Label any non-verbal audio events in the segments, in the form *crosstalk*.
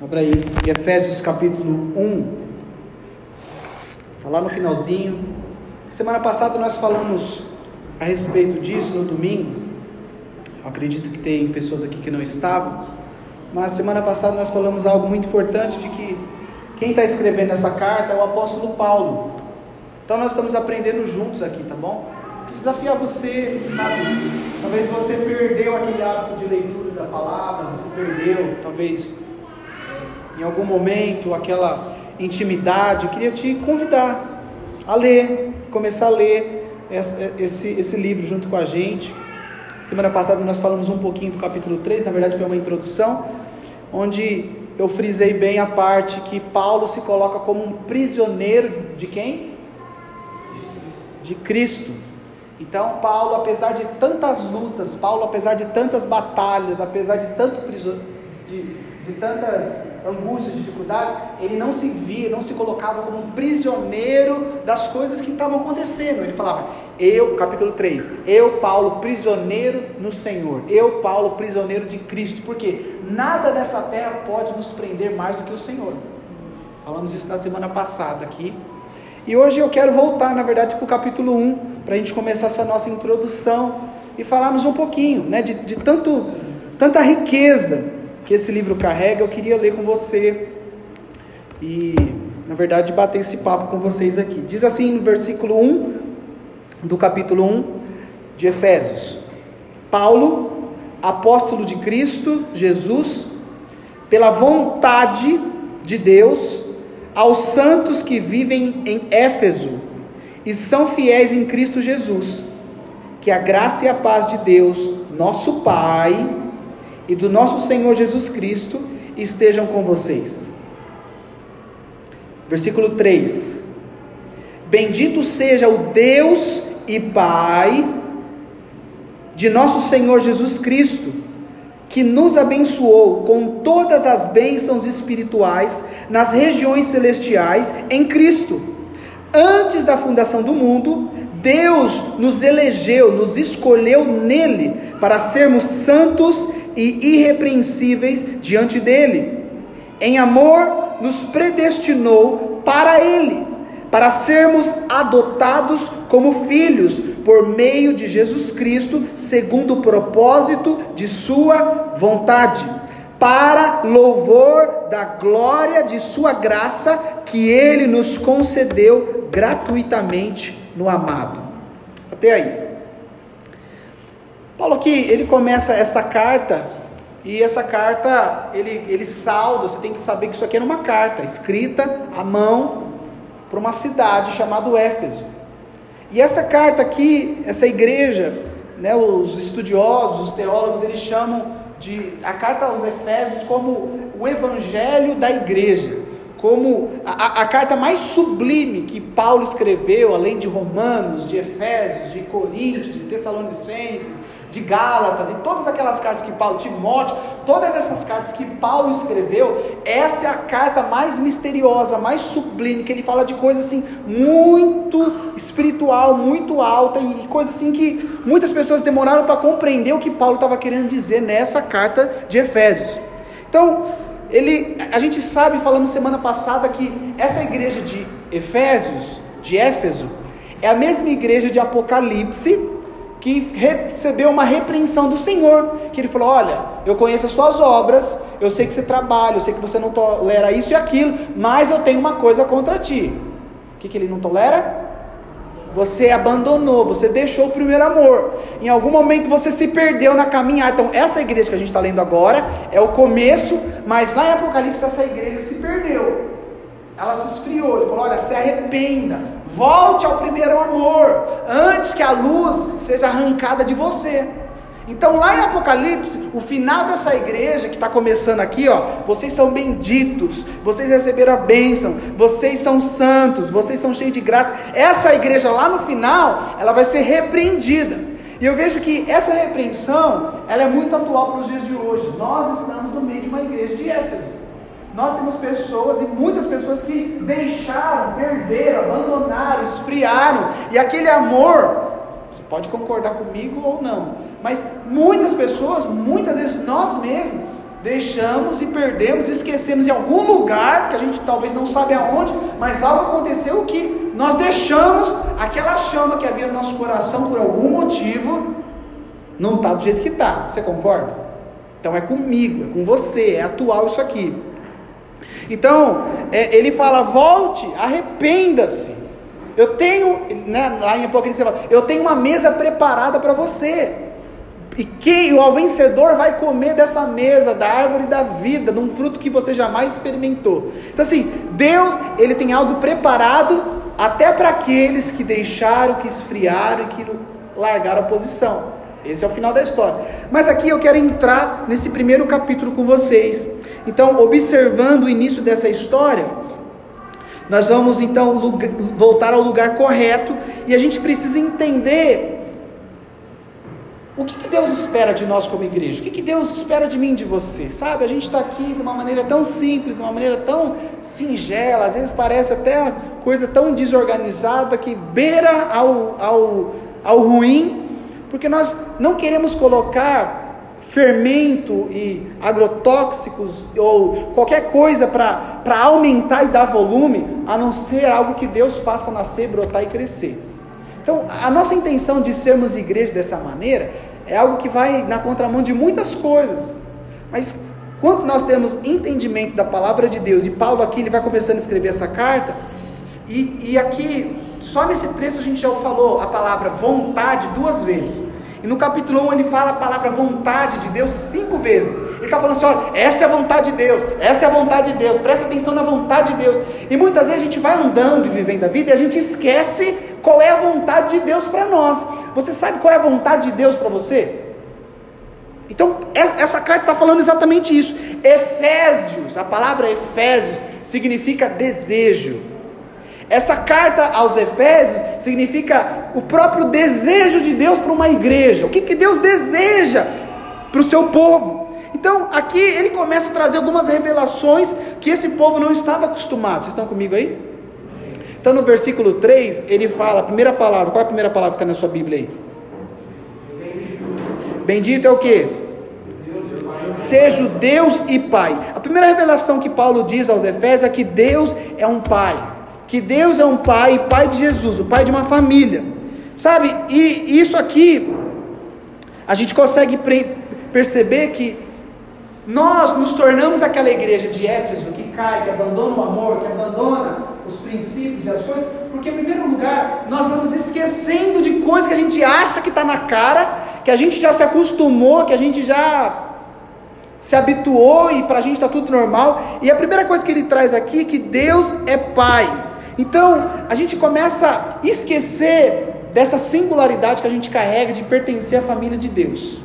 Abra aí, Efésios capítulo 1. Está lá no finalzinho. Semana passada nós falamos a respeito disso no domingo. Eu acredito que tem pessoas aqui que não estavam. Mas semana passada nós falamos algo muito importante de que quem está escrevendo essa carta é o apóstolo Paulo. Então nós estamos aprendendo juntos aqui, tá bom? Desafiar você, sabe? Talvez você perdeu aquele hábito de leitura da palavra, você perdeu, talvez em algum momento, aquela intimidade. Eu queria te convidar a ler, começar a ler esse, esse livro junto com a gente. Semana passada nós falamos um pouquinho do capítulo 3, na verdade foi uma introdução, onde eu frisei bem a parte que Paulo se coloca como um prisioneiro de quem? De Cristo. Então, Paulo, apesar de tantas lutas, Paulo, apesar de tantas batalhas, apesar de tanto prisioneiro, de, de tantas angústias, dificuldades, ele não se via, não se colocava como um prisioneiro das coisas que estavam acontecendo. Ele falava, eu, capítulo 3, eu, Paulo, prisioneiro no Senhor, eu, Paulo, prisioneiro de Cristo, porque nada dessa terra pode nos prender mais do que o Senhor. Falamos isso na semana passada aqui. E hoje eu quero voltar, na verdade, para o capítulo 1, para a gente começar essa nossa introdução e falarmos um pouquinho né, de, de tanto, tanta riqueza que esse livro carrega, eu queria ler com você e, na verdade, bater esse papo com vocês aqui. Diz assim no versículo 1 do capítulo 1 de Efésios: Paulo, apóstolo de Cristo Jesus, pela vontade de Deus, aos santos que vivem em Éfeso e são fiéis em Cristo Jesus, que a graça e a paz de Deus, nosso Pai, e do nosso Senhor Jesus Cristo estejam com vocês. Versículo 3: Bendito seja o Deus e Pai de nosso Senhor Jesus Cristo, que nos abençoou com todas as bênçãos espirituais nas regiões celestiais em Cristo. Antes da fundação do mundo, Deus nos elegeu, nos escolheu nele para sermos santos e irrepreensíveis diante dele. Em amor, nos predestinou para ele, para sermos adotados como filhos por meio de Jesus Cristo, segundo o propósito de Sua vontade, para louvor da glória de Sua graça que Ele nos concedeu gratuitamente no amado. Até aí. Paulo aqui, ele começa essa carta, e essa carta, ele, ele salda, você tem que saber que isso aqui é uma carta, escrita à mão, para uma cidade chamada Éfeso. E essa carta aqui, essa igreja, né, os estudiosos, os teólogos, eles chamam de a carta aos Efésios como o evangelho da igreja, como a, a, carta mais sublime que Paulo escreveu, além de Romanos, de Efésios, de Coríntios, de Tessalonicenses, de Gálatas e todas aquelas cartas que Paulo, Timóteo, todas essas cartas que Paulo escreveu, essa é a carta mais misteriosa, mais sublime, que ele fala de coisa assim muito espiritual, muito alta e coisa assim que muitas pessoas demoraram para compreender o que Paulo estava querendo dizer nessa carta de Efésios. Então, ele, a gente sabe, falamos semana passada que essa igreja de Efésios, de Éfeso, é a mesma igreja de Apocalipse que recebeu uma repreensão do Senhor, que ele falou: Olha, eu conheço as suas obras, eu sei que você trabalha, eu sei que você não tolera isso e aquilo, mas eu tenho uma coisa contra ti. O que, que ele não tolera? Você abandonou, você deixou o primeiro amor. Em algum momento você se perdeu na caminhada. Então, essa igreja que a gente está lendo agora é o começo, mas lá em Apocalipse essa igreja se perdeu. Ela se esfriou. Ele falou: Olha, se arrependa, Volte ao primeiro amor, antes que a luz seja arrancada de você. Então, lá em Apocalipse, o final dessa igreja que está começando aqui, ó, vocês são benditos, vocês receberam a bênção, vocês são santos, vocês são cheios de graça. Essa igreja lá no final, ela vai ser repreendida. E eu vejo que essa repreensão, ela é muito atual para os dias de hoje. Nós estamos no meio de uma igreja de Éfeso nós temos pessoas e muitas pessoas que deixaram, perderam, abandonaram, esfriaram, e aquele amor, você pode concordar comigo ou não, mas muitas pessoas, muitas vezes nós mesmos, deixamos e perdemos, esquecemos em algum lugar, que a gente talvez não sabe aonde, mas algo aconteceu que nós deixamos aquela chama que havia no nosso coração por algum motivo, não está do jeito que está. Você concorda? Então é comigo, é com você, é atual isso aqui. Então, é, ele fala: volte, arrependa-se. Eu tenho, né, lá em Apocalipse, eu tenho uma mesa preparada para você. E quem, o vencedor vai comer dessa mesa, da árvore da vida, de um fruto que você jamais experimentou. Então, assim, Deus, Ele tem algo preparado até para aqueles que deixaram, que esfriaram e que largaram a posição. Esse é o final da história. Mas aqui eu quero entrar nesse primeiro capítulo com vocês. Então, observando o início dessa história, nós vamos então voltar ao lugar correto e a gente precisa entender o que, que, Deus espera de nós como igreja? O que, que Deus espera de mim e de você? Sabe, a gente está aqui de uma maneira tão simples, de uma maneira tão singela, às vezes parece até uma coisa tão desorganizada que beira ao, ao, ao ruim, porque nós não queremos colocar fermento e agrotóxicos ou qualquer coisa para aumentar e dar volume, a não ser algo que Deus faça nascer, brotar e crescer. Então, a nossa intenção de sermos igreja dessa maneira é algo que vai na contramão de muitas coisas. Mas quando nós temos entendimento da palavra de Deus, e Paulo aqui ele vai começando a escrever essa carta, e, e aqui, só nesse trecho a gente já falou a palavra vontade duas vezes. E no capítulo 1 ele fala a palavra vontade de Deus cinco vezes. Ele está falando assim: olha, essa é a vontade de Deus, essa é a vontade de Deus, presta atenção na vontade de Deus. E muitas vezes a gente vai andando e vivendo a vida e a gente esquece qual é a vontade de Deus para nós. Você sabe qual é a vontade de Deus para você? Então, essa carta está falando exatamente isso. Efésios, a palavra Efésios significa desejo. Essa carta aos Efésios significa o próprio desejo de Deus para uma igreja. O que, que Deus deseja para o seu povo? Então, aqui ele começa a trazer algumas revelações que esse povo não estava acostumado. Vocês estão comigo aí? Então no versículo 3, ele fala, a primeira palavra, qual é a primeira palavra que está na sua Bíblia aí? Bendito é o que? Seja Deus e Pai. A primeira revelação que Paulo diz aos Efésios é que Deus é um Pai. Que Deus é um Pai, Pai de Jesus, o Pai de uma família. Sabe? E isso aqui, a gente consegue perceber que nós nos tornamos aquela igreja de Éfeso que cai, que abandona o amor, que abandona os princípios e as coisas, porque, em primeiro lugar, nós vamos esquecendo de coisas que a gente acha que está na cara, que a gente já se acostumou, que a gente já se habituou e para a gente está tudo normal. E a primeira coisa que ele traz aqui é que Deus é Pai. Então, a gente começa a esquecer dessa singularidade que a gente carrega de pertencer à família de Deus.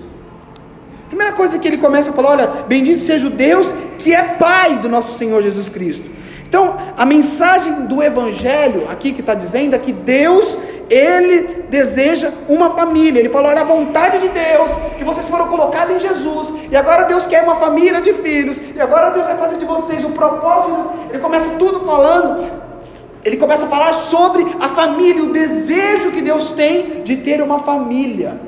Primeira coisa que ele começa a falar: olha, bendito seja o Deus que é Pai do nosso Senhor Jesus Cristo. Então, a mensagem do Evangelho aqui que está dizendo é que Deus, Ele deseja uma família. Ele falou: olha, a vontade de Deus, que vocês foram colocados em Jesus, e agora Deus quer uma família de filhos, e agora Deus vai fazer de vocês o propósito. Ele começa tudo falando, ele começa a falar sobre a família, o desejo que Deus tem de ter uma família.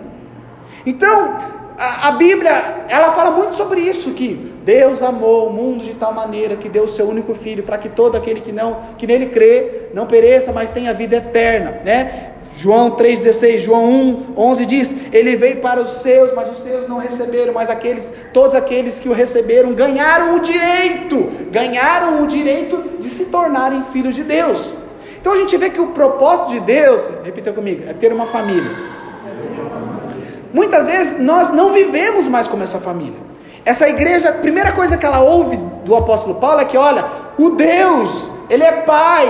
Então, a, a Bíblia, ela fala muito sobre isso, que Deus amou o mundo de tal maneira que deu o seu único filho para que todo aquele que não que nele crê não pereça, mas tenha vida eterna, né? João 3:16, João 1, 11 diz: Ele veio para os seus, mas os seus não receberam, mas aqueles, todos aqueles que o receberam ganharam o direito, ganharam o direito de se tornarem filhos de Deus. Então a gente vê que o propósito de Deus, repita comigo, é ter uma família. Muitas vezes nós não vivemos mais como essa família. Essa igreja, a primeira coisa que ela ouve do apóstolo Paulo é que, olha, o Deus, Ele é Pai,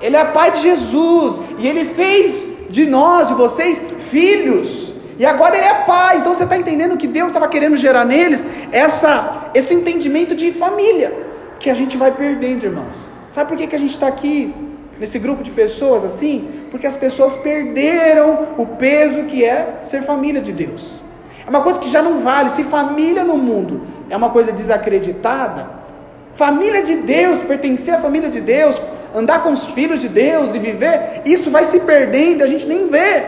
Ele é Pai de Jesus, e Ele fez de nós, de vocês, filhos, e agora Ele é Pai, então você está entendendo que Deus estava querendo gerar neles essa, esse entendimento de família, que a gente vai perdendo, irmãos. Sabe por que, que a gente está aqui, nesse grupo de pessoas assim? Porque as pessoas perderam o peso que é ser família de Deus. É uma coisa que já não vale. Se família no mundo é uma coisa desacreditada, família de Deus, pertencer à família de Deus, andar com os filhos de Deus e viver, isso vai se perdendo, a gente nem vê.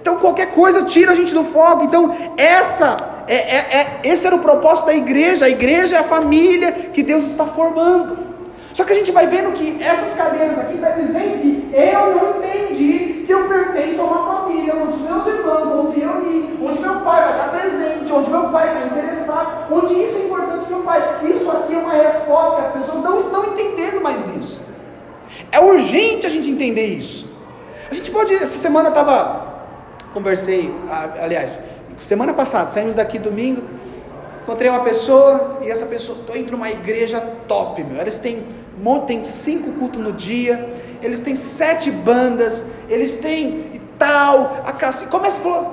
Então qualquer coisa tira a gente do foco. Então essa é, é, é, esse era o propósito da igreja. A igreja é a família que Deus está formando. Só que a gente vai vendo que essas cadeiras aqui estão tá dizendo que eu não entendi que eu pertenço a uma família onde meus irmãos vão se reunir, onde meu pai vai estar presente, onde meu pai está interessado, onde isso é importante para meu pai. Isso aqui é uma resposta que as pessoas não estão entendendo mais isso. É urgente a gente entender isso. A gente pode, essa semana estava, conversei, aliás, semana passada, saímos daqui domingo, encontrei uma pessoa e essa pessoa, estou indo numa igreja top, meu. Eles têm tem cinco cultos no dia, eles têm sete bandas, eles têm e tal, a casa, começa a falar,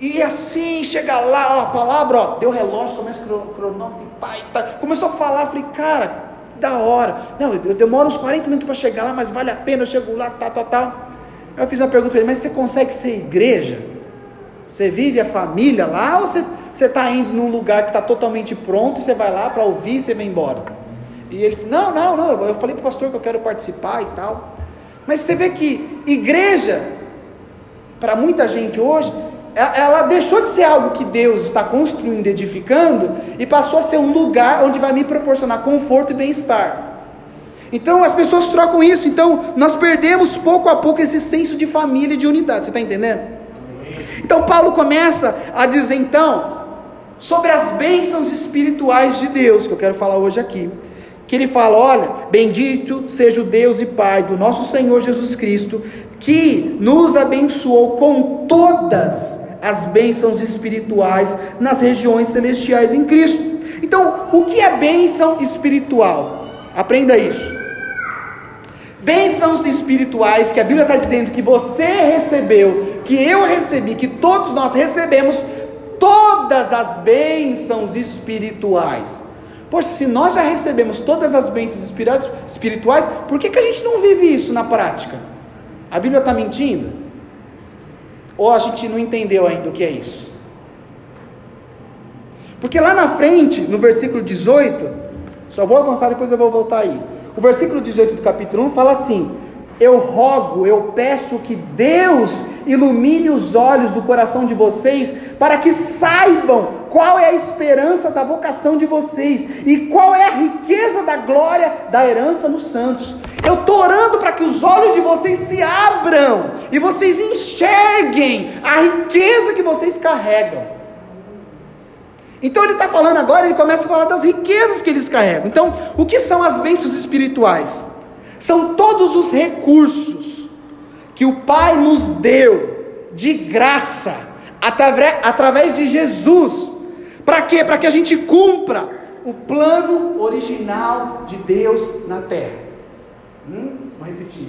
e assim, chega lá, ó, a palavra, ó, deu relógio, começa cronômetro, pai, tá, começou a falar, falei, cara, da hora, não, eu, demoro uns 40 minutos para chegar lá, mas vale a pena, eu chego lá, tal, tal, tal, eu fiz uma pergunta para ele, mas você consegue ser igreja? Você vive a família lá, ou você está indo num lugar que está totalmente pronto, e você vai lá para ouvir e você vem embora? E ele Não, não, não. Eu falei para o pastor que eu quero participar e tal. Mas você vê que igreja, para muita gente hoje, ela deixou de ser algo que Deus está construindo, edificando, e passou a ser um lugar onde vai me proporcionar conforto e bem-estar. Então as pessoas trocam isso, então nós perdemos pouco a pouco esse senso de família e de unidade, você está entendendo? Então Paulo começa a dizer então sobre as bênçãos espirituais de Deus, que eu quero falar hoje aqui que ele fala: Olha, bendito seja o Deus e Pai do nosso Senhor Jesus Cristo, que nos abençoou com todas as bênçãos espirituais nas regiões celestiais em Cristo. Então, o que é bênção espiritual? Aprenda isso. Bênçãos espirituais que a Bíblia está dizendo que você recebeu, que eu recebi, que todos nós recebemos todas as bênçãos espirituais. Poxa, se nós já recebemos todas as bênçãos espirituais, por que, que a gente não vive isso na prática? A Bíblia está mentindo? Ou a gente não entendeu ainda o que é isso? Porque lá na frente, no versículo 18, só vou avançar depois eu vou voltar aí. O versículo 18 do capítulo 1 fala assim: Eu rogo, eu peço que Deus ilumine os olhos do coração de vocês, para que saibam qual é a esperança da vocação de vocês e qual é a riqueza da glória da herança nos santos. Eu estou orando para que os olhos de vocês se abram e vocês enxerguem a riqueza que vocês carregam. Então ele está falando agora, ele começa a falar das riquezas que eles carregam. Então, o que são as bênçãos espirituais? São todos os recursos que o Pai nos deu de graça, através de Jesus, para quê? Para que a gente cumpra o plano original de Deus na terra. Hum? Vou repetir.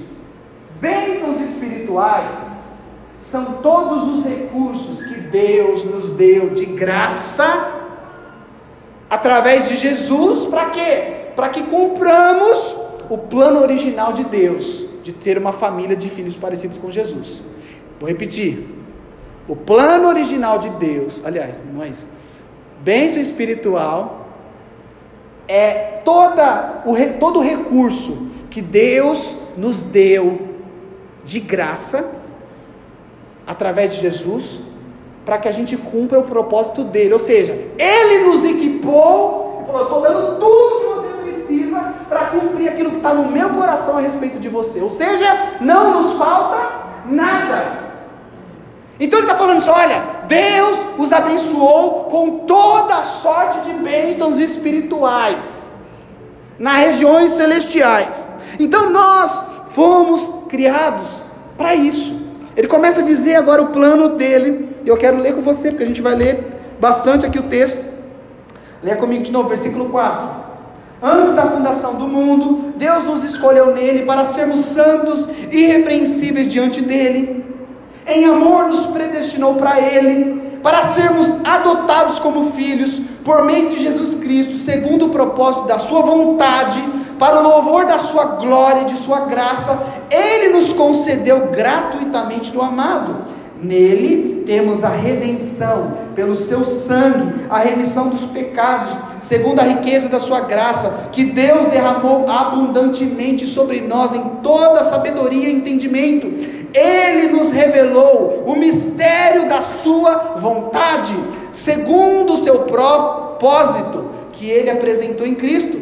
Bênçãos espirituais são todos os recursos que Deus nos deu de graça através de Jesus, para quê? Para que cumpramos o plano original de Deus de ter uma família de filhos parecidos com Jesus. Vou repetir. O plano original de Deus, aliás, não é isso Bênção espiritual é toda o, todo o recurso que Deus nos deu de graça, através de Jesus, para que a gente cumpra o propósito dele. Ou seja, ele nos equipou e falou: estou dando tudo que você precisa para cumprir aquilo que está no meu coração a respeito de você. Ou seja, não nos falta nada. Então ele está falando assim: olha, Deus os abençoou com toda a sorte de bênçãos espirituais nas regiões celestiais. Então nós fomos criados para isso. Ele começa a dizer agora o plano dele. Eu quero ler com você, porque a gente vai ler bastante aqui o texto. Leia comigo de novo, versículo 4. Antes da fundação do mundo, Deus nos escolheu nele para sermos santos e irrepreensíveis diante dele em amor nos predestinou para Ele, para sermos adotados como filhos, por meio de Jesus Cristo, segundo o propósito da Sua vontade, para o louvor da Sua glória e de Sua graça, Ele nos concedeu gratuitamente do amado. Nele temos a redenção, pelo seu sangue, a remissão dos pecados, segundo a riqueza da sua graça, que Deus derramou abundantemente sobre nós em toda sabedoria e entendimento ele nos revelou o mistério da Sua vontade, segundo o seu propósito que ele apresentou em Cristo,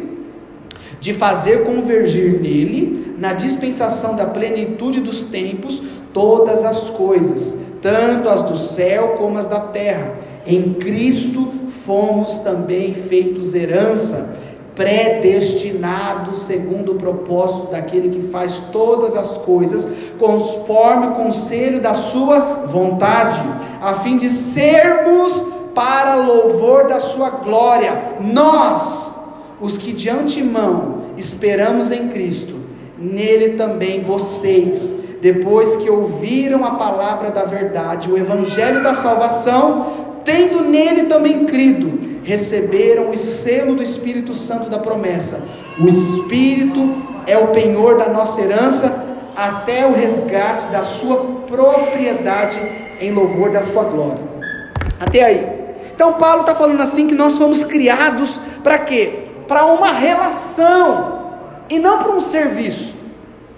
de fazer convergir nele, na dispensação da plenitude dos tempos, todas as coisas, tanto as do céu como as da terra. Em Cristo fomos também feitos herança, predestinados segundo o propósito daquele que faz todas as coisas conforme o conselho da sua vontade, a fim de sermos para louvor da sua glória, nós, os que de antemão esperamos em Cristo, nele também vocês, depois que ouviram a palavra da verdade, o evangelho da salvação, tendo nele também crido, receberam o selo do Espírito Santo da promessa. O Espírito é o penhor da nossa herança até o resgate da sua propriedade em louvor da sua glória. Até aí. Então Paulo está falando assim que nós fomos criados para quê? Para uma relação e não para um serviço.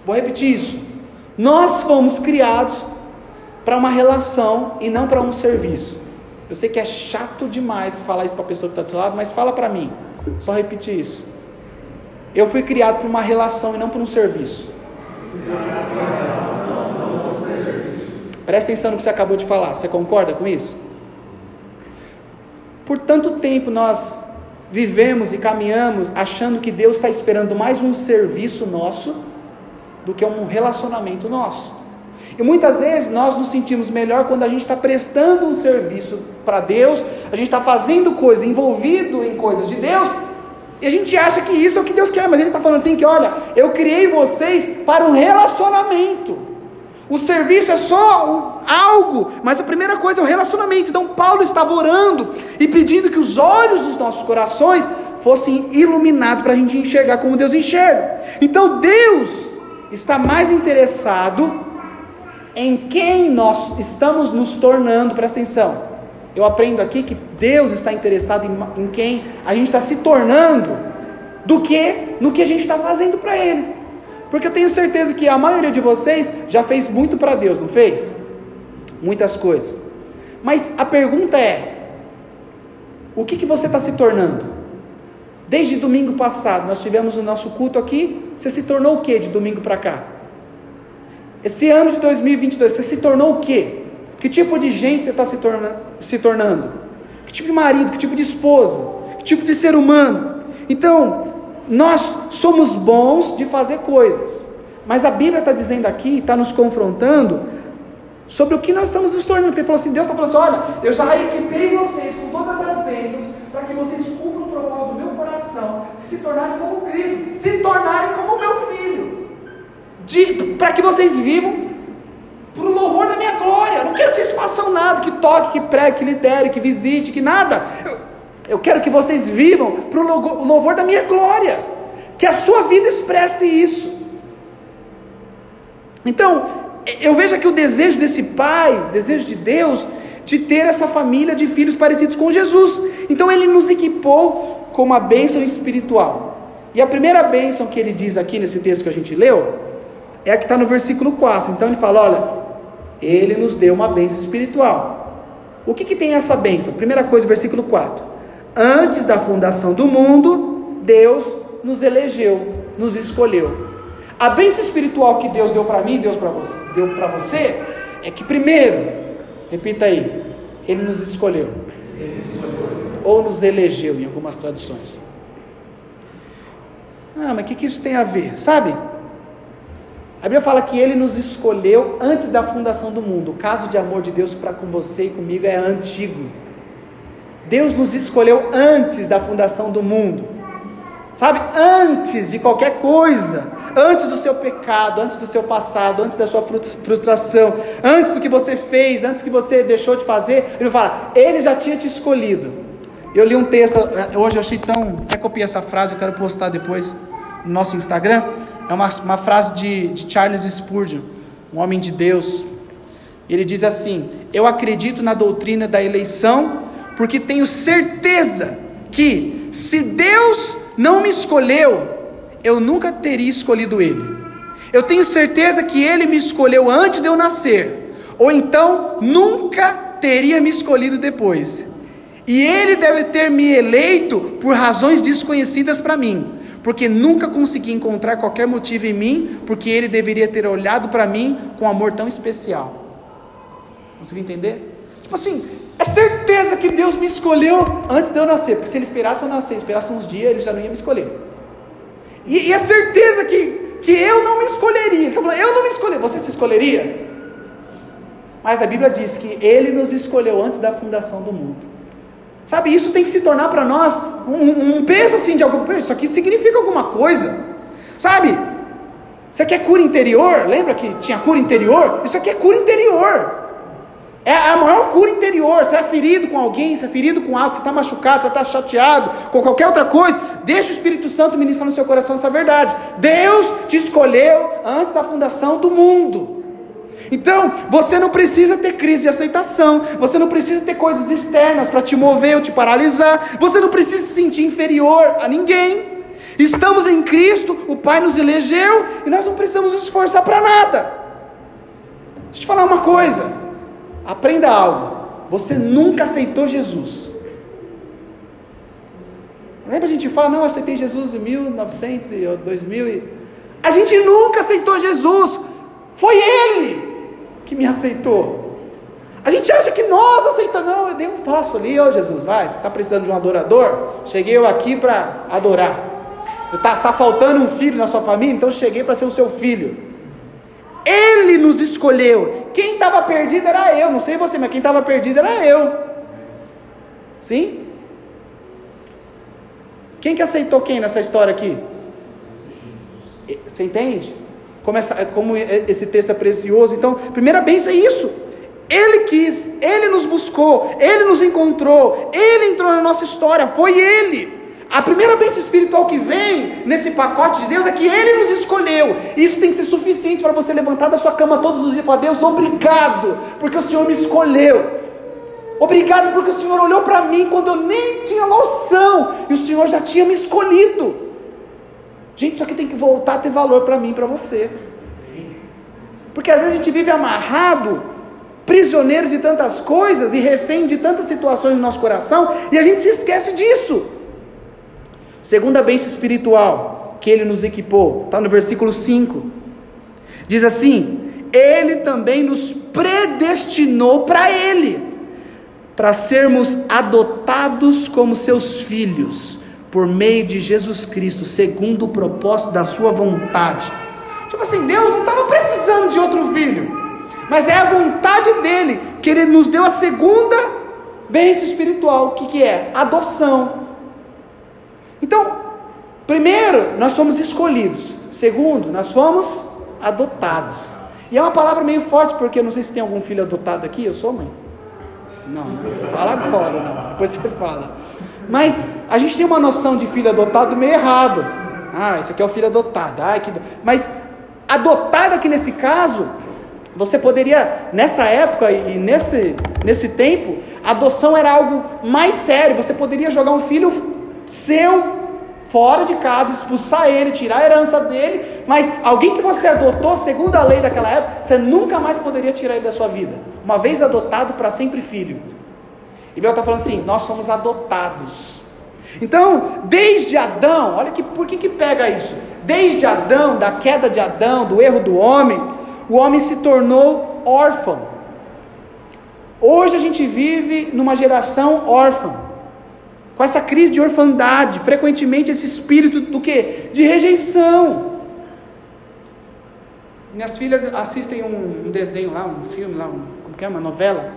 Vou repetir isso. Nós fomos criados para uma relação e não para um serviço. Eu sei que é chato demais falar isso para a pessoa que está do seu lado, mas fala para mim. Só repetir isso. Eu fui criado para uma relação e não para um serviço. Presta atenção no que você acabou de falar. Você concorda com isso? Por tanto tempo nós vivemos e caminhamos achando que Deus está esperando mais um serviço nosso do que um relacionamento nosso. E muitas vezes nós nos sentimos melhor quando a gente está prestando um serviço para Deus, a gente está fazendo coisa, envolvido em coisas de Deus, e a gente acha que isso é o que Deus quer, mas Ele está falando assim: que olha, eu criei vocês para um relacionamento. O serviço é só algo, mas a primeira coisa é o relacionamento. Então Paulo estava orando e pedindo que os olhos dos nossos corações fossem iluminados para a gente enxergar como Deus enxerga. Então Deus está mais interessado em quem nós estamos nos tornando, presta atenção. Eu aprendo aqui que Deus está interessado em, em quem a gente está se tornando, do que no que a gente está fazendo para Ele. Porque eu tenho certeza que a maioria de vocês já fez muito para Deus, não fez? Muitas coisas. Mas a pergunta é: o que, que você está se tornando? Desde domingo passado, nós tivemos o nosso culto aqui. Você se tornou o que de domingo para cá? Esse ano de 2022, você se tornou o que? Que tipo de gente você está se, torna, se tornando? Que tipo de marido, que tipo de esposa, que tipo de ser humano? Então, nós somos bons de fazer coisas, mas a Bíblia está dizendo aqui, está nos confrontando sobre o que nós estamos nos tornando. Porque ele falou assim: Deus está falando assim: olha, eu já equipei vocês com todas as bênçãos para que vocês cumpram o propósito do meu coração, se tornarem como Cristo, se tornarem como meu filho, para que vocês vivam para o louvor da minha glória. Não quero que vocês façam nada, que toque, que pregue, que lidere, que visite, que nada. Eu, eu quero que vocês vivam para o louvor da minha glória. Que a sua vida expresse isso. Então, eu vejo aqui o desejo desse pai, desejo de Deus, de ter essa família de filhos parecidos com Jesus. Então, ele nos equipou com uma bênção espiritual. E a primeira bênção que ele diz aqui nesse texto que a gente leu, é a que está no versículo 4. Então ele fala: olha, ele nos deu uma bênção espiritual. O que, que tem essa bênção? Primeira coisa, versículo 4. Antes da fundação do mundo, Deus nos elegeu, nos escolheu. A bênção espiritual que Deus deu para mim, Deus pra você, deu para você, é que primeiro, repita aí, Ele nos escolheu. Ou nos elegeu em algumas traduções. Ah, mas o que, que isso tem a ver? Sabe? A Bíblia fala que ele nos escolheu antes da fundação do mundo. O caso de amor de Deus para com você e comigo é antigo. Deus nos escolheu antes da fundação do mundo. Sabe? Antes de qualquer coisa. Antes do seu pecado, antes do seu passado, antes da sua frustração, antes do que você fez, antes que você deixou de fazer, ele fala, ele já tinha te escolhido. Eu li um texto, hoje eu achei tão. Até copiei essa frase, eu quero postar depois no nosso Instagram é uma, uma frase de, de Charles Spurgeon, um homem de Deus. Ele diz assim: Eu acredito na doutrina da eleição, porque tenho certeza que, se Deus não me escolheu, eu nunca teria escolhido Ele. Eu tenho certeza que Ele me escolheu antes de eu nascer, ou então nunca teria me escolhido depois. E ele deve ter me eleito por razões desconhecidas para mim, porque nunca consegui encontrar qualquer motivo em mim, porque ele deveria ter olhado para mim com amor tão especial. Conseguiu entender? Tipo assim, é certeza que Deus me escolheu antes de eu nascer, porque se ele esperasse eu nascer, esperasse uns dias, ele já não ia me escolher. E, e é certeza que, que eu não me escolheria. Eu não me escolheria. Você se escolheria? Mas a Bíblia diz que ele nos escolheu antes da fundação do mundo. Sabe, isso tem que se tornar para nós um, um, peso assim de algo. Isso aqui significa alguma coisa. Sabe? Isso aqui é cura interior. Lembra que tinha cura interior? Isso aqui é cura interior. É a maior cura interior. Você é ferido com alguém, você é ferido com algo, você está machucado, você está chateado com qualquer outra coisa. Deixa o Espírito Santo ministrar no seu coração essa verdade. Deus te escolheu antes da fundação do mundo. Então, você não precisa ter crise de aceitação, você não precisa ter coisas externas para te mover ou te paralisar, você não precisa se sentir inferior a ninguém. Estamos em Cristo, o Pai nos elegeu e nós não precisamos nos esforçar para nada. Deixa eu te falar uma coisa, aprenda algo. Você nunca aceitou Jesus. Lembra a gente fala, não, aceitei Jesus em 1900 e 2000 e... A gente nunca aceitou Jesus. Foi Ele que me aceitou. A gente acha que nós aceitamos. Não, eu dei um passo ali, ô Jesus, vai, você está precisando de um adorador? Cheguei eu aqui para adorar. Está tá faltando um filho na sua família, então cheguei para ser o seu filho. Ele nos escolheu. Quem estava perdido era eu, não sei você, mas quem estava perdido era eu. Sim? Quem que aceitou quem nessa história aqui? Você entende? Como, essa, como esse texto é precioso. Então, primeira bênção é isso. Ele quis, Ele nos buscou, Ele nos encontrou, Ele entrou na nossa história, foi Ele. A primeira bênção espiritual que vem nesse pacote de Deus é que Ele nos escolheu. Isso tem que ser suficiente para você levantar da sua cama todos os dias e falar: Deus, obrigado, porque o Senhor me escolheu. Obrigado porque o Senhor olhou para mim quando eu nem tinha noção e o Senhor já tinha me escolhido. Gente, isso aqui tem que voltar a ter valor para mim para você. Porque às vezes a gente vive amarrado, prisioneiro de tantas coisas e refém de tantas situações no nosso coração, e a gente se esquece disso. Segunda bênção espiritual que ele nos equipou, está no versículo 5. Diz assim: Ele também nos predestinou para Ele, para sermos adotados como seus filhos por meio de Jesus Cristo, segundo o propósito da sua vontade. Tipo assim, Deus não estava precisando de outro filho, mas é a vontade dele que ele nos deu a segunda bênção espiritual, o que, que é? Adoção. Então, primeiro, nós somos escolhidos. Segundo, nós fomos adotados. E é uma palavra meio forte, porque não sei se tem algum filho adotado aqui, eu sou mãe. Não, fala agora, não. depois você fala. Mas a gente tem uma noção de filho adotado meio errado. Ah, esse aqui é o filho adotado. Ai, que... Mas adotado aqui nesse caso, você poderia, nessa época e nesse, nesse tempo, adoção era algo mais sério. Você poderia jogar um filho seu fora de casa, expulsar ele, tirar a herança dele, mas alguém que você adotou, segundo a lei daquela época, você nunca mais poderia tirar ele da sua vida. Uma vez adotado, para sempre filho. E Bel está falando assim: nós somos adotados. Então, desde Adão, olha que por que, que pega isso? Desde Adão, da queda de Adão, do erro do homem, o homem se tornou órfão. Hoje a gente vive numa geração órfã, com essa crise de orfandade, frequentemente esse espírito do que? De rejeição. Minhas filhas assistem um, um desenho lá, um filme lá, um, como que é, uma novela,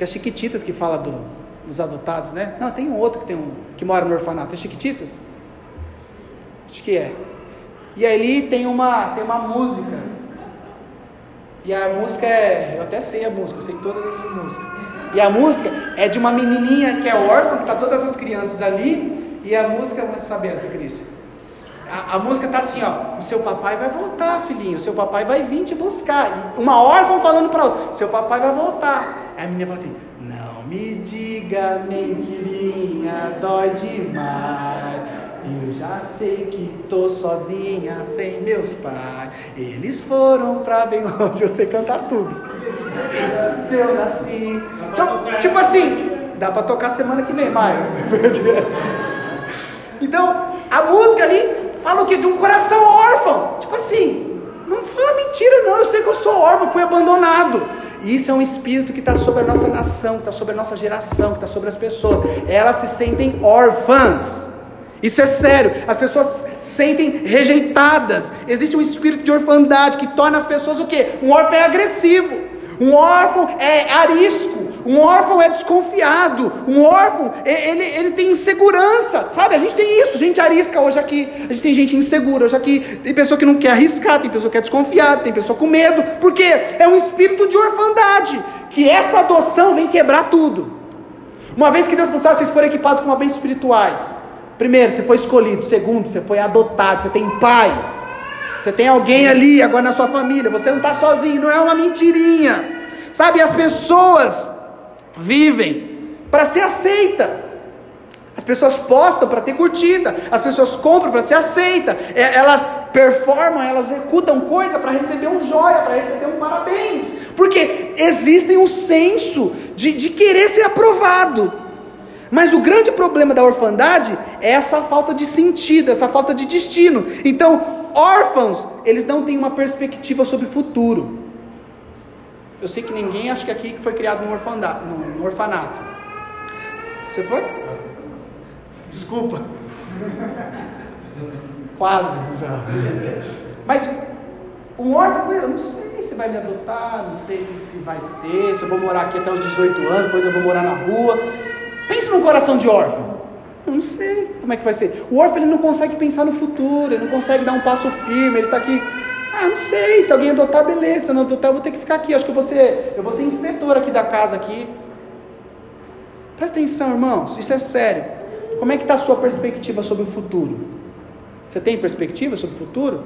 que é Chiquititas que fala do, dos adotados, né? Não, tem um outro que, tem um, que mora no orfanato, é Chiquititas? Acho que é. E ali tem uma, tem uma música. E a música é. Eu até sei a música, eu sei todas essas músicas. E a música é de uma menininha que é órfã, que está todas as crianças ali. E a música, você sabe essa, Cristian? A, a, música está assim, ó. O seu papai vai voltar, filhinho. O seu papai vai vir te buscar. E uma órfã falando para outra: Seu papai vai voltar. Aí a menina fala assim: Não me diga mentirinha, dói demais. Eu já sei que tô sozinha, sem meus pais. Eles foram pra bem longe. Eu sei cantar tudo. *laughs* Eu nasci. Então, tipo assim, Dá para tocar semana que vem, Maio. *laughs* então, a música ali fala o quê? De um coração órfão. Tipo assim, não fala mentira, não. Eu sei que eu sou órfão, fui abandonado. E isso é um espírito que está sobre a nossa nação, que está sobre a nossa geração, que está sobre as pessoas. Elas se sentem órfãs. Isso é sério. As pessoas sentem rejeitadas. Existe um espírito de orfandade que torna as pessoas o quê? Um órfão é agressivo. Um órfão é arisco. Um órfão é desconfiado. Um órfão, ele, ele tem insegurança. Sabe? A gente tem isso. Gente arisca hoje aqui. A gente tem gente insegura hoje aqui. Tem pessoa que não quer arriscar. Tem pessoa que é desconfiada. Tem pessoa com medo. Por quê? É um espírito de orfandade. Que essa adoção vem quebrar tudo. Uma vez que Deus pensou, vocês foram equipados com bens espirituais. Primeiro, você foi escolhido. Segundo, você foi adotado. Você tem pai. Você tem alguém ali agora na sua família. Você não está sozinho. Não é uma mentirinha. Sabe, as pessoas vivem para ser aceita. As pessoas postam para ter curtida, as pessoas compram para ser aceita, é, elas performam, elas executam coisa para receber um joia, para receber um parabéns, porque existem um senso de, de querer ser aprovado. Mas o grande problema da orfandade é essa falta de sentido, essa falta de destino. Então, órfãos, eles não têm uma perspectiva sobre o futuro. Eu sei que ninguém acha que aqui foi criado num, orfanato, num orfanato. Você foi? Desculpa. Quase já. Mas um órfão, eu não sei se vai me adotar, não sei se vai ser, se eu vou morar aqui até os 18 anos, depois eu vou morar na rua. Pense num coração de órfão. Eu não sei como é que vai ser. O órfão ele não consegue pensar no futuro, ele não consegue dar um passo firme, ele está aqui ah, não sei, se alguém adotar, beleza, se não adotar, eu vou ter que ficar aqui. Acho que eu vou ser, eu vou ser inspetor aqui da casa aqui. Presta atenção, irmãos, isso é sério. Como é que está a sua perspectiva sobre o futuro? Você tem perspectiva sobre o futuro?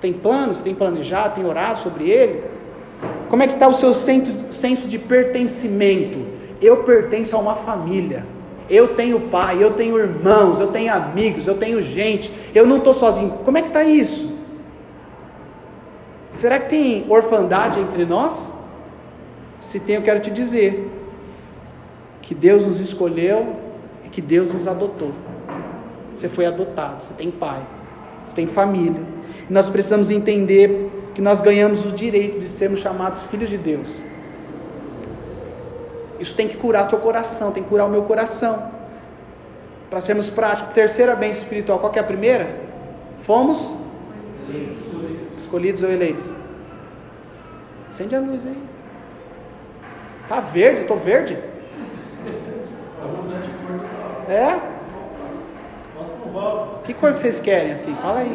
Tem planos? Tem planejado? Tem orado sobre ele? Como é que está o seu senso de pertencimento? Eu pertenço a uma família. Eu tenho pai, eu tenho irmãos, eu tenho amigos, eu tenho gente. Eu não estou sozinho. Como é que está isso? Será que tem orfandade entre nós? Se tem, eu quero te dizer que Deus nos escolheu e que Deus nos adotou. Você foi adotado, você tem pai, você tem família. E nós precisamos entender que nós ganhamos o direito de sermos chamados filhos de Deus. Isso tem que curar teu coração, tem que curar o meu coração. Para sermos práticos, terceira bênção espiritual, qual é a primeira? Fomos escolhidos ou eleitos? Acende a luz aí. Tá verde, estou verde? É? Que cor que vocês querem assim? Fala aí.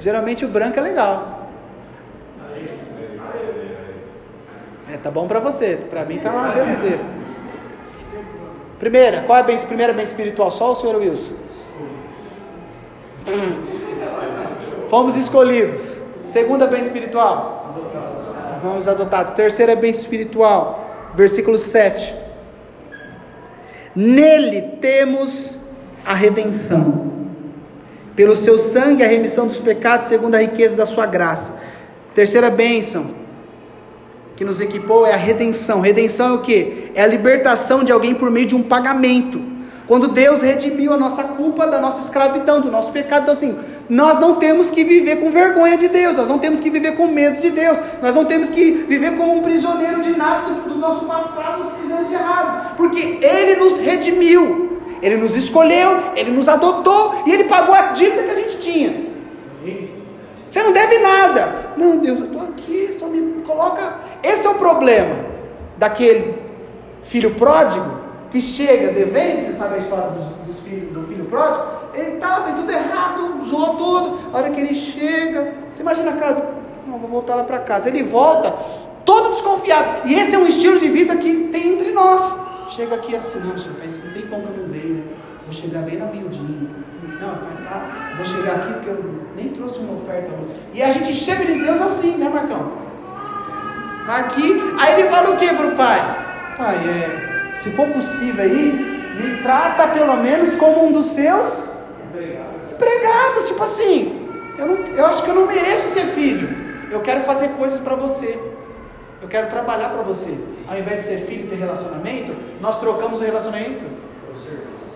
Geralmente o branco é legal. É, tá bom para você. Para mim tá uma belezeira. Primeira, qual é a bem, primeira bem espiritual? Só o senhor Wilson? Fomos escolhidos. Segunda bem espiritual. Fomos adotados. Terceira bem espiritual. Versículo 7. Nele temos a redenção. Pelo seu sangue, a remissão dos pecados, segundo a riqueza da sua graça. Terceira bênção que nos equipou é a redenção. Redenção é o que? É a libertação de alguém por meio de um pagamento. Quando Deus redimiu a nossa culpa da nossa escravidão, do nosso pecado, então assim, nós não temos que viver com vergonha de Deus, nós não temos que viver com medo de Deus, nós não temos que viver como um prisioneiro de nada do, do nosso passado que fizemos de errado, porque Ele nos redimiu, Ele nos escolheu, Ele nos adotou e Ele pagou a dívida que a gente tinha. Você não deve nada. Não, Deus, eu estou aqui, só me coloca. Esse é o problema daquele filho pródigo que chega devendo, você sabe a história dos, dos filhos, do filho pródigo? Ele tá, fez tudo errado, zoou tudo. A hora que ele chega, você imagina a casa, não, vou voltar lá para casa. Ele volta, todo desconfiado. E esse é um estilo de vida que tem entre nós. Chega aqui assim, não, chefe, não tem como eu não venho, né? Vou chegar bem na miudinha. Não, vai tá, vou chegar aqui porque eu nem trouxe uma oferta. E a gente chega de Deus assim, né, Marcão? Aqui, aí ele fala o que pro pai? Pai, é se for possível aí, me trata pelo menos como um dos seus empregados. Tipo assim, eu, não, eu acho que eu não mereço ser filho. Eu quero fazer coisas para você. Eu quero trabalhar para você. Ao invés de ser filho e ter relacionamento, nós trocamos o relacionamento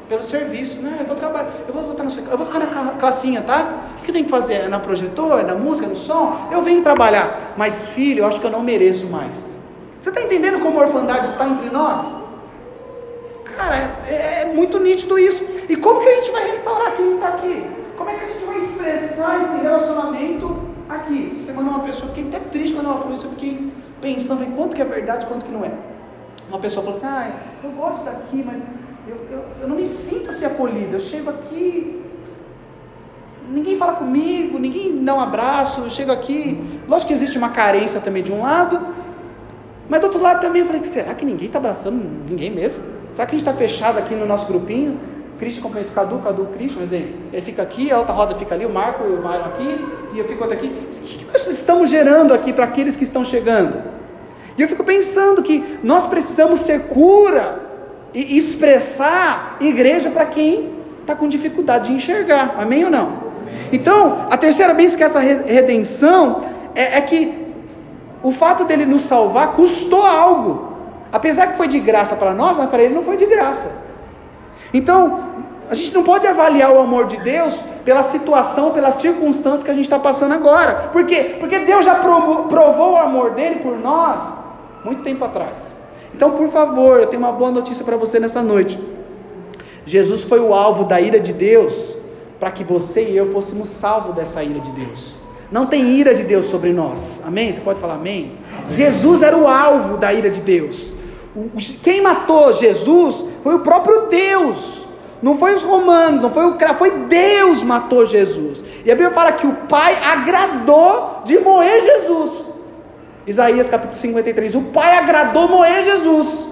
pelo serviço. Não, eu vou trabalhar, eu vou voltar no seu, eu vou ficar na classinha, tá? O que eu tenho que fazer? É na projetor, é na música, no som? Eu venho trabalhar. Mas filho, eu acho que eu não mereço mais. Você está entendendo como a orfandade está entre nós? Cara, é, é, muito nítido isso. E como que a gente vai restaurar quem está aqui? Como é que a gente vai expressar esse relacionamento aqui? Semana uma pessoa, fiquei até triste quando ela falou isso, eu fiquei pensando em quanto que é verdade, quanto que não é. Uma pessoa falou assim, ah, eu gosto daqui, mas eu, eu, eu não me sinto assim acolhido. Eu chego aqui, ninguém fala comigo, ninguém dá um abraço. Eu chego aqui, lógico que existe uma carência também de um lado, mas do outro lado também eu falei: será que ninguém está abraçando ninguém mesmo? Será que a gente está fechado aqui no nosso grupinho? Cristo acompanha o Cadu, Cadu, Cristo, mas ele, fica aqui, a outra roda fica ali, o Marco e o Myron aqui, e eu fico outro aqui. O que nós estamos gerando aqui para aqueles que estão chegando? E eu fico pensando que nós precisamos ser cura e expressar igreja para quem está com dificuldade de enxergar. Amém ou não? Então, a terceira bênção que é essa redenção é, é que o fato dele nos salvar custou algo. Apesar que foi de graça para nós, mas para ele não foi de graça. Então, a gente não pode avaliar o amor de Deus pela situação, pelas circunstâncias que a gente está passando agora. Por quê? Porque Deus já provou o amor dele por nós muito tempo atrás. Então, por favor, eu tenho uma boa notícia para você nessa noite. Jesus foi o alvo da ira de Deus para que você e eu fôssemos salvos dessa ira de Deus. Não tem ira de Deus sobre nós. Amém? Você pode falar amém? amém. Jesus era o alvo da ira de Deus. Quem matou Jesus foi o próprio Deus. Não foi os romanos, não foi o foi Deus matou Jesus. E a Bíblia fala que o Pai agradou de moer Jesus. Isaías capítulo 53. O pai agradou moer Jesus.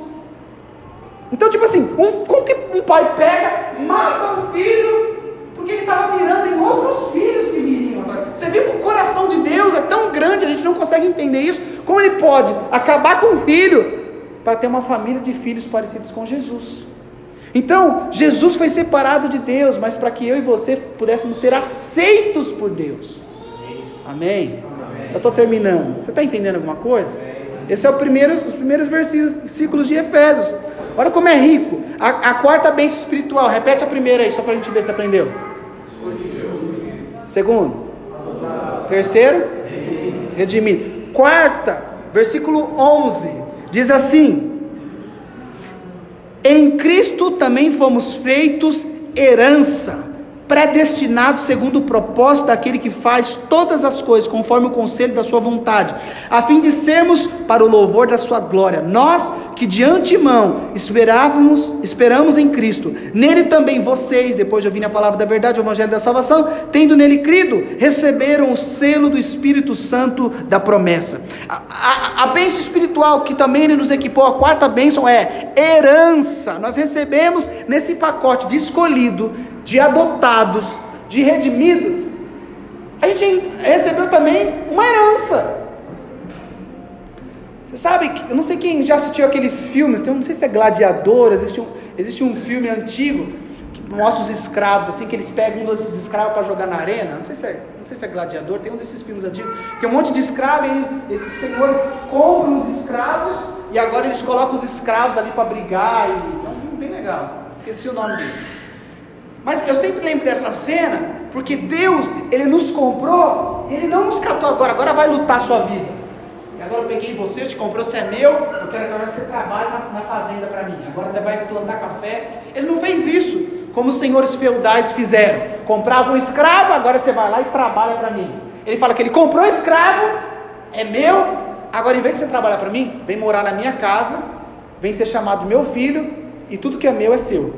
Então, tipo assim, um, como que um pai pega, mata um filho, porque ele estava mirando em outros filhos que viriam. Você viu que o coração de Deus é tão grande, a gente não consegue entender isso. Como ele pode acabar com um filho para ter uma família de filhos parecidos com Jesus? Então, Jesus foi separado de Deus, mas para que eu e você pudéssemos ser aceitos por Deus. Amém? Eu estou terminando. Você está entendendo alguma coisa? Esse é o primeiro, os primeiros versículos de Efésios. Olha como é rico. A, a quarta bênção espiritual. Repete a primeira aí, só para a gente ver se aprendeu. Segundo. Terceiro. Redimido. Quarta, versículo 11. Diz assim: Em Cristo também fomos feitos herança predestinado segundo o propósito daquele que faz todas as coisas conforme o conselho da sua vontade, a fim de sermos para o louvor da sua glória. Nós que de antemão esperávamos, esperamos em Cristo. Nele também vocês, depois de ouvir a palavra da verdade, o evangelho da salvação, tendo nele crido, receberam o selo do Espírito Santo da promessa. A, a, a bênção espiritual que também ele nos equipou, a quarta bênção é herança. Nós recebemos nesse pacote de escolhido de adotados, de redimidos, a gente recebeu também uma herança. Sabe, eu não sei quem já assistiu aqueles filmes, tem, não sei se é Gladiador, existe um, existe um filme antigo que mostra os escravos, assim, que eles pegam um desses escravos para jogar na arena, não sei se é, não sei se é Gladiador, tem um desses filmes antigos, que é um monte de escravos, e esses senhores compram os escravos, e agora eles colocam os escravos ali para brigar, e é um filme bem legal, esqueci o nome dele. Mas eu sempre lembro dessa cena, porque Deus, Ele nos comprou, Ele não nos catou agora, agora vai lutar a sua vida. Agora eu peguei você, eu te comprei, você é meu, eu quero que agora você trabalhe na, na fazenda para mim. Agora você vai plantar café. Ele não fez isso, como os senhores feudais fizeram. Comprava um escravo, agora você vai lá e trabalha para mim. Ele fala que ele comprou escravo, é meu, agora em vez de você trabalhar para mim, vem morar na minha casa, vem ser chamado meu filho, e tudo que é meu é seu.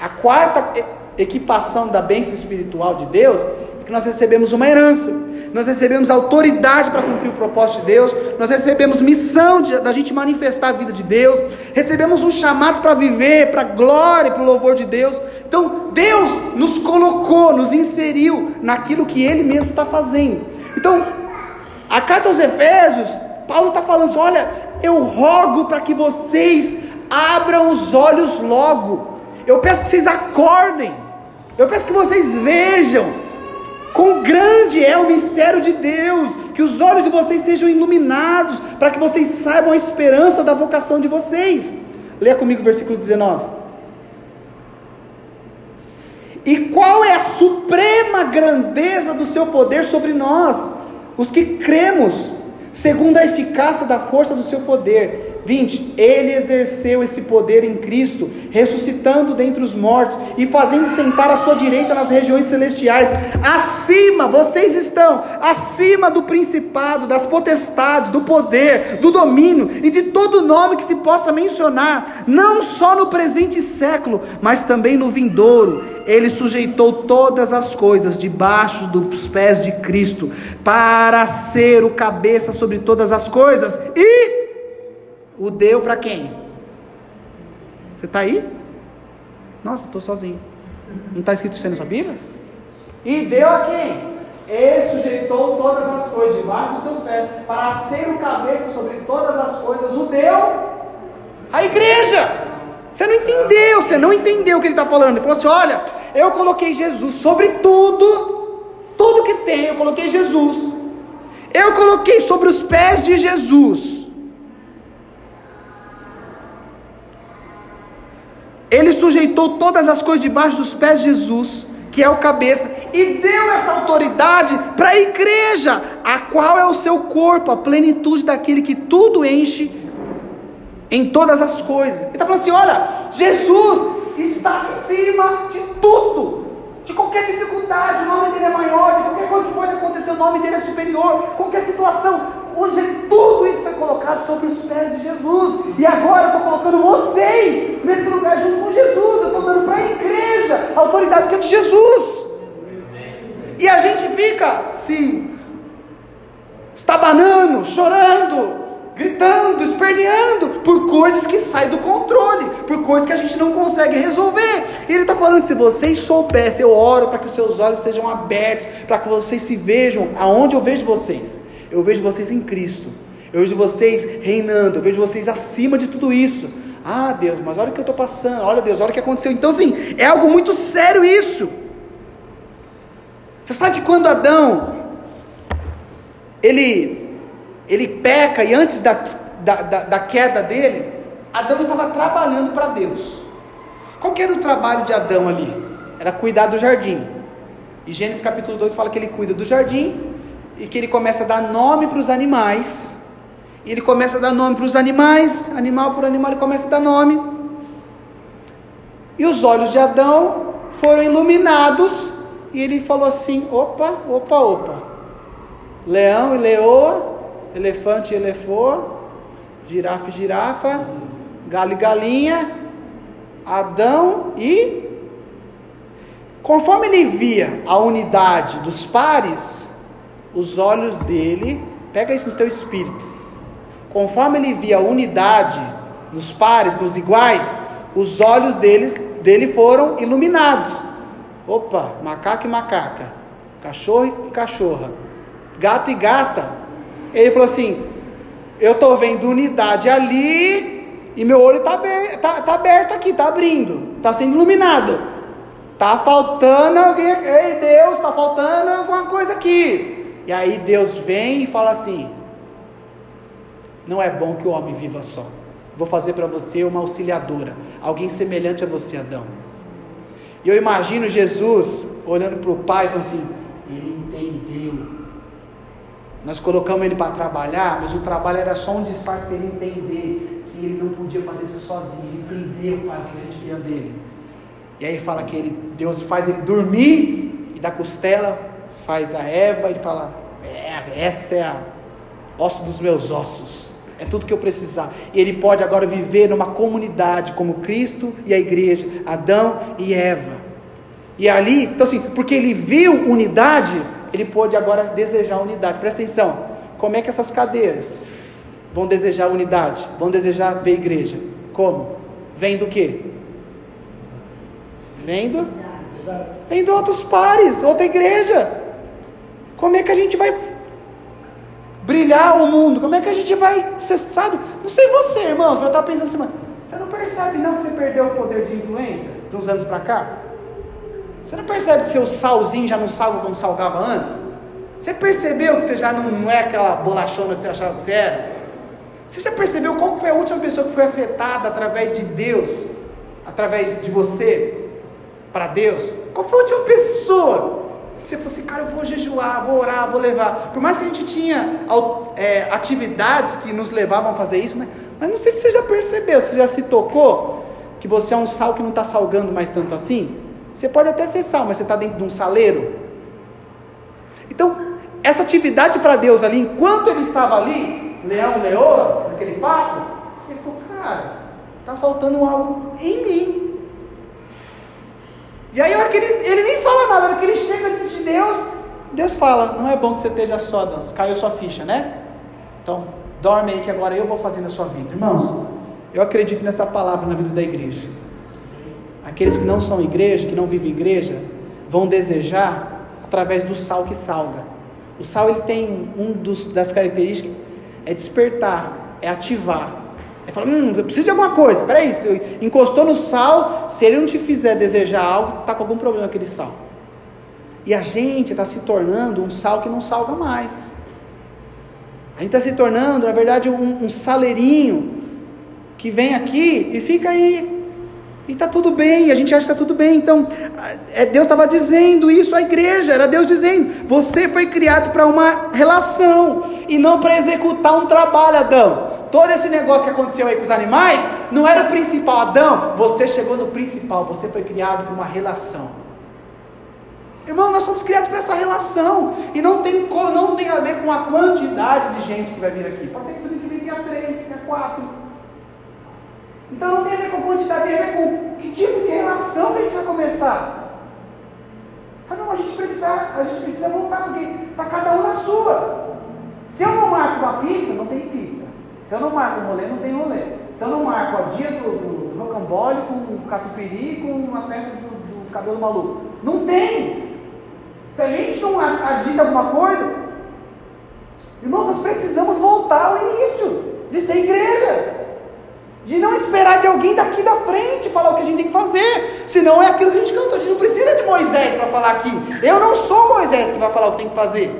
A quarta equipação da bênção espiritual de Deus é que nós recebemos uma herança. Nós recebemos autoridade para cumprir o propósito de Deus, nós recebemos missão de, da gente manifestar a vida de Deus, recebemos um chamado para viver, para glória e para o louvor de Deus. Então, Deus nos colocou, nos inseriu naquilo que Ele mesmo está fazendo. Então, a carta aos Efésios, Paulo está falando: olha, eu rogo para que vocês abram os olhos logo eu peço que vocês acordem. Eu peço que vocês vejam quão grande é o mistério de Deus que os olhos de vocês sejam iluminados, para que vocês saibam a esperança da vocação de vocês. Leia comigo o versículo 19. E qual é a suprema grandeza do seu poder sobre nós, os que cremos, segundo a eficácia da força do seu poder? 20. Ele exerceu esse poder em Cristo, ressuscitando dentre os mortos e fazendo sentar à sua direita nas regiões celestiais. Acima, vocês estão acima do principado, das potestades, do poder, do domínio e de todo nome que se possa mencionar, não só no presente século, mas também no vindouro. Ele sujeitou todas as coisas debaixo dos pés de Cristo, para ser o cabeça sobre todas as coisas e o deu para quem? Você está aí? Nossa, estou sozinho. Não está escrito isso aí na sua Bíblia? E deu a quem? Ele sujeitou todas as coisas debaixo dos seus pés, para ser o cabeça sobre todas as coisas. O deu a igreja. Você não entendeu, você não entendeu o que ele está falando. Ele falou assim: olha, eu coloquei Jesus sobre tudo, tudo que tem, eu coloquei Jesus. Eu coloquei sobre os pés de Jesus. Ele sujeitou todas as coisas debaixo dos pés de Jesus, que é o cabeça, e deu essa autoridade para a igreja, a qual é o seu corpo, a plenitude daquele que tudo enche em todas as coisas. Ele está falando assim: olha, Jesus está acima de tudo, de qualquer dificuldade, o nome dele é maior, de qualquer coisa que pode acontecer, o nome dele é superior, qualquer situação, Hoje tudo isso foi colocado sobre os pés de Jesus. E agora eu estou colocando vocês nesse lugar junto com Jesus. Eu estou dando para a igreja a autoridade que é de Jesus. E a gente fica se estabanando, chorando, gritando, esperneando por coisas que saem do controle, por coisas que a gente não consegue resolver. E ele está falando: se vocês soubessem, eu oro para que os seus olhos sejam abertos, para que vocês se vejam aonde eu vejo vocês. Eu vejo vocês em Cristo. Eu vejo vocês reinando. Eu vejo vocês acima de tudo isso. Ah, Deus, mas olha o que eu estou passando. Olha, Deus, olha o que aconteceu. Então, assim, é algo muito sério isso. Você sabe que quando Adão ele, ele peca e antes da, da, da, da queda dele, Adão estava trabalhando para Deus. Qual era o trabalho de Adão ali? Era cuidar do jardim. E Gênesis capítulo 2 fala que ele cuida do jardim e que ele começa a dar nome para os animais. E ele começa a dar nome para os animais, animal por animal, ele começa a dar nome. E os olhos de Adão foram iluminados, e ele falou assim: opa, opa, opa. Leão e leoa, elefante e elefoa, girafa e girafa, galo e galinha, Adão e. Conforme ele via a unidade dos pares, os olhos dele, pega isso no teu espírito, conforme ele via a unidade nos pares, nos iguais, os olhos dele, dele foram iluminados. Opa, macaco e macaca, cachorro e cachorra, gato e gata. Ele falou assim: Eu estou vendo unidade ali e meu olho está aberto, tá, tá aberto aqui, está abrindo, está sendo iluminado. Está faltando alguém, ei Deus, está faltando alguma coisa aqui. E aí Deus vem e fala assim: Não é bom que o homem viva só. Vou fazer para você uma auxiliadora, alguém semelhante a você, Adão. E eu imagino Jesus olhando para o pai e falando assim: Ele entendeu. Nós colocamos ele para trabalhar, mas o trabalho era só um disfarce para ele entender que ele não podia fazer isso sozinho. Ele entendeu, pai, que a gente queria dele. E aí fala que ele, Deus faz ele dormir e da costela faz a Eva, ele fala: essa é a osso dos meus ossos. É tudo que eu precisar. E ele pode agora viver numa comunidade como Cristo e a igreja, Adão e Eva. E ali, então assim, porque ele viu unidade, ele pôde agora desejar unidade. Presta atenção. Como é que essas cadeiras vão desejar unidade? Vão desejar ver igreja? Como? Vem do quê? Vem do? Vem de outros pares, outra igreja. Como é que a gente vai brilhar o mundo? Como é que a gente vai, você sabe? Não sei você, irmãos, mas eu estava pensando assim, você não percebe não que você perdeu o poder de influência de uns anos para cá? Você não percebe que seu salzinho já não salga como salgava antes? Você percebeu que você já não, é aquela bolachona que você achava que você era? Você já percebeu qual foi a última pessoa que foi afetada através de Deus, através de você, para Deus? Qual foi a última pessoa você assim, cara, eu vou jejuar, vou orar, vou levar? Por mais que a gente tinha é, atividades que nos levavam a fazer isso, mas, mas não sei se você já percebeu, se já se tocou que você é um sal que não está salgando mais tanto assim. Você pode até ser sal, mas você está dentro de um saleiro. Então, essa atividade para Deus ali, enquanto ele estava ali, leão, leoa, naquele papo, ele falou, cara, está faltando algo em mim. E aí, a hora que ele, ele nem fala nada, a hora que ele chega diante de Deus, Deus fala, não é bom que você esteja só, Deus, caiu sua ficha, né? Então, dorme aí que agora eu vou fazer na sua vida. Irmãos, eu acredito nessa palavra na vida da igreja. Aqueles que não são igreja, que não vivem igreja, vão desejar através do sal que salga. O sal ele tem um dos, das características é despertar, é ativar. É falar, hum, eu preciso de alguma coisa. Peraí, encostou no sal, se ele não te fizer desejar algo, está com algum problema aquele sal. E a gente está se tornando um sal que não salga mais. A gente está se tornando, na verdade, um, um saleirinho que vem aqui e fica aí e está tudo bem, a gente acha que está tudo bem. Então, é, Deus estava dizendo isso à igreja, era Deus dizendo: você foi criado para uma relação e não para executar um trabalho, Adão. Todo esse negócio que aconteceu aí com os animais não era o principal, Adão. Você chegou no principal, você foi criado para uma relação. Irmão, nós somos criados para essa relação. E não tem, não tem a ver com a quantidade de gente que vai vir aqui. Pode ser que tudo que vem tenha três, tenha quatro. Então não tem a ver com quantidade, tem a ver com que tipo de relação que a gente vai começar. Sabe, a gente precisa, a gente precisa voltar, porque está cada um na sua. Se eu não marco uma pizza, não tem pizza. Se eu não marco um rolê, não tem rolê. Se eu não marco o dia do, do, rocambole com o catupiry com uma festa do, do cabelo maluco, não tem. Se a gente não agita alguma coisa, irmãos, nós precisamos voltar ao início de ser igreja. De não esperar de alguém daqui da frente falar o que a gente tem que fazer. Senão é aquilo que a gente cantou. A gente não precisa de Moisés para falar aqui. Eu não sou Moisés que vai falar o que tem que fazer.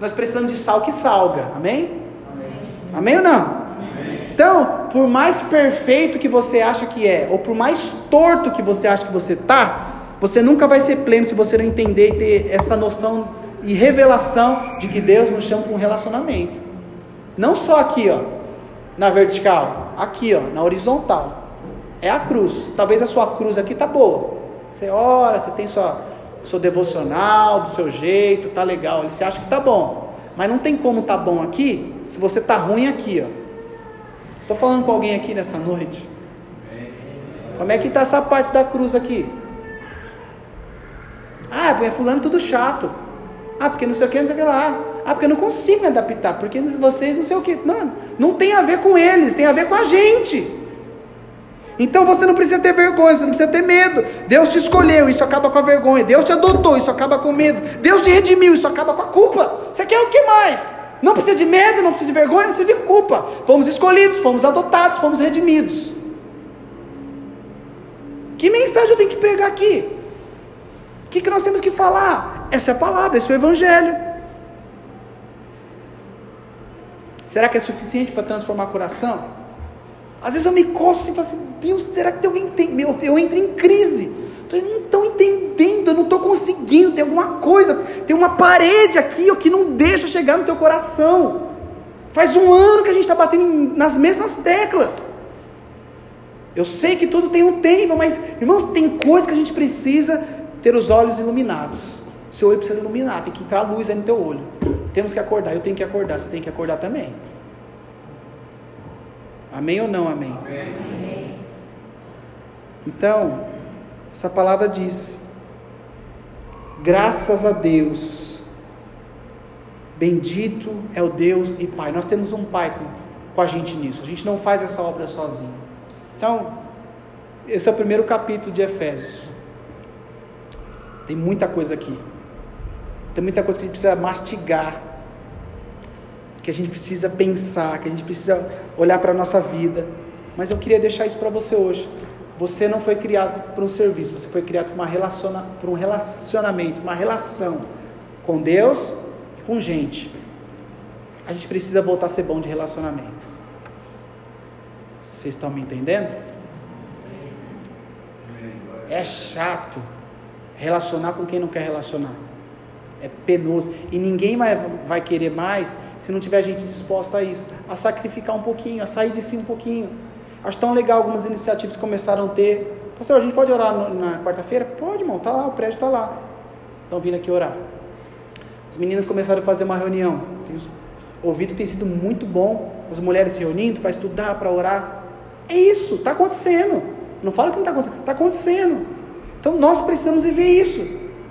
Nós precisamos de sal que salga. Amém? Amém, ou não? Amém. Então, por mais perfeito que você acha que é, ou por mais torto que você acha que você está, você nunca vai ser pleno se você não entender e ter essa noção e revelação de que Deus nos chama para um relacionamento. Não só aqui, ó, na vertical, aqui, ó, na horizontal. É a cruz. Talvez a sua cruz aqui tá boa. Você ora, você tem sua seu devocional do seu jeito, tá legal. Você acha que tá bom. Mas não tem como tá bom aqui se você tá ruim aqui, ó. Tô falando com alguém aqui nessa noite. Como é que tá essa parte da cruz aqui? Ah, porque fulano tudo chato. Ah, porque não sei o que, não sei o que lá. Ah, porque eu não consigo me adaptar, porque vocês não sei o que. Mano, não tem a ver com eles, tem a ver com a gente. Então você não precisa ter vergonha, você não precisa ter medo. Deus te escolheu, isso acaba com a vergonha. Deus te adotou, isso acaba com o medo. Deus te redimiu, isso acaba com a culpa. Você quer o que mais? Não precisa de medo, não precisa de vergonha, não precisa de culpa. Fomos escolhidos, fomos adotados, fomos redimidos. Que mensagem eu tenho que pregar aqui? O que, que nós temos que falar? Essa é a palavra, esse é o Evangelho. Será que é suficiente para transformar o coração? Às vezes eu me coço e falo assim, Deus, será que tem alguém entende? Eu, eu entro em crise. Eu não estou entendendo, eu não estou conseguindo, tem alguma coisa, tem uma parede aqui ó, que não deixa chegar no teu coração. Faz um ano que a gente está batendo nas mesmas teclas. Eu sei que tudo tem um tempo, mas, irmãos, tem coisa que a gente precisa ter os olhos iluminados. Seu olho precisa iluminar, tem que entrar luz aí no teu olho. Temos que acordar, eu tenho que acordar, você tem que acordar também. Amém ou não amém? amém. Então, essa palavra diz: graças a Deus, bendito é o Deus e Pai. Nós temos um Pai com, com a gente nisso, a gente não faz essa obra sozinho. Então, esse é o primeiro capítulo de Efésios. Tem muita coisa aqui. Tem muita coisa que a gente precisa mastigar, que a gente precisa pensar, que a gente precisa olhar para a nossa vida. Mas eu queria deixar isso para você hoje. Você não foi criado para um serviço, você foi criado para, relaciona, um relacionamento, uma relação com Deus e com gente, a gente precisa voltar a ser bom de relacionamento. Vocês estão me entendendo? É chato relacionar com quem não quer relacionar. É penoso. E ninguém vai querer mais se não tiver gente disposta a isso, a sacrificar um pouquinho, a sair de si um pouquinho. Acho tão legal algumas iniciativas que começaram a ter. Pastor, a gente pode orar no, na quarta-feira? Pode, irmão, tá lá, o prédio está lá. Estão vindo aqui orar. As meninas começaram a fazer uma reunião. Tenho ouvido tem sido muito bom. As mulheres se reunindo para estudar, para orar. É isso, está acontecendo. Não fala que não está acontecendo, está acontecendo. Então nós precisamos viver isso.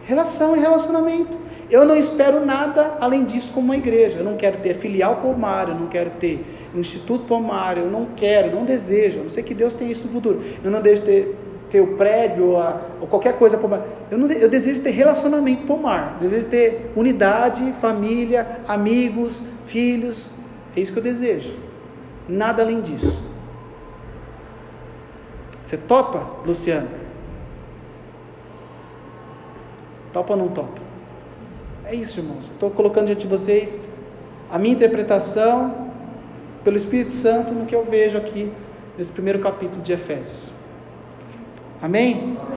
Relação e relacionamento. Eu não espero nada além disso como uma igreja. Eu não quero ter filial Palmar, eu não quero ter Instituto Palmar, eu não quero, não desejo. Eu não sei que Deus tem isso no futuro. Eu não desejo ter, ter o prédio ou, a, ou qualquer coisa Palmar. Eu, não, eu desejo ter relacionamento Palmar. Desejo ter unidade, família, amigos, filhos. É isso que eu desejo. Nada além disso. Você topa, Luciano? Topa ou não topa? É isso, irmãos. Estou colocando diante de vocês a minha interpretação pelo Espírito Santo no que eu vejo aqui nesse primeiro capítulo de Efésios. Amém?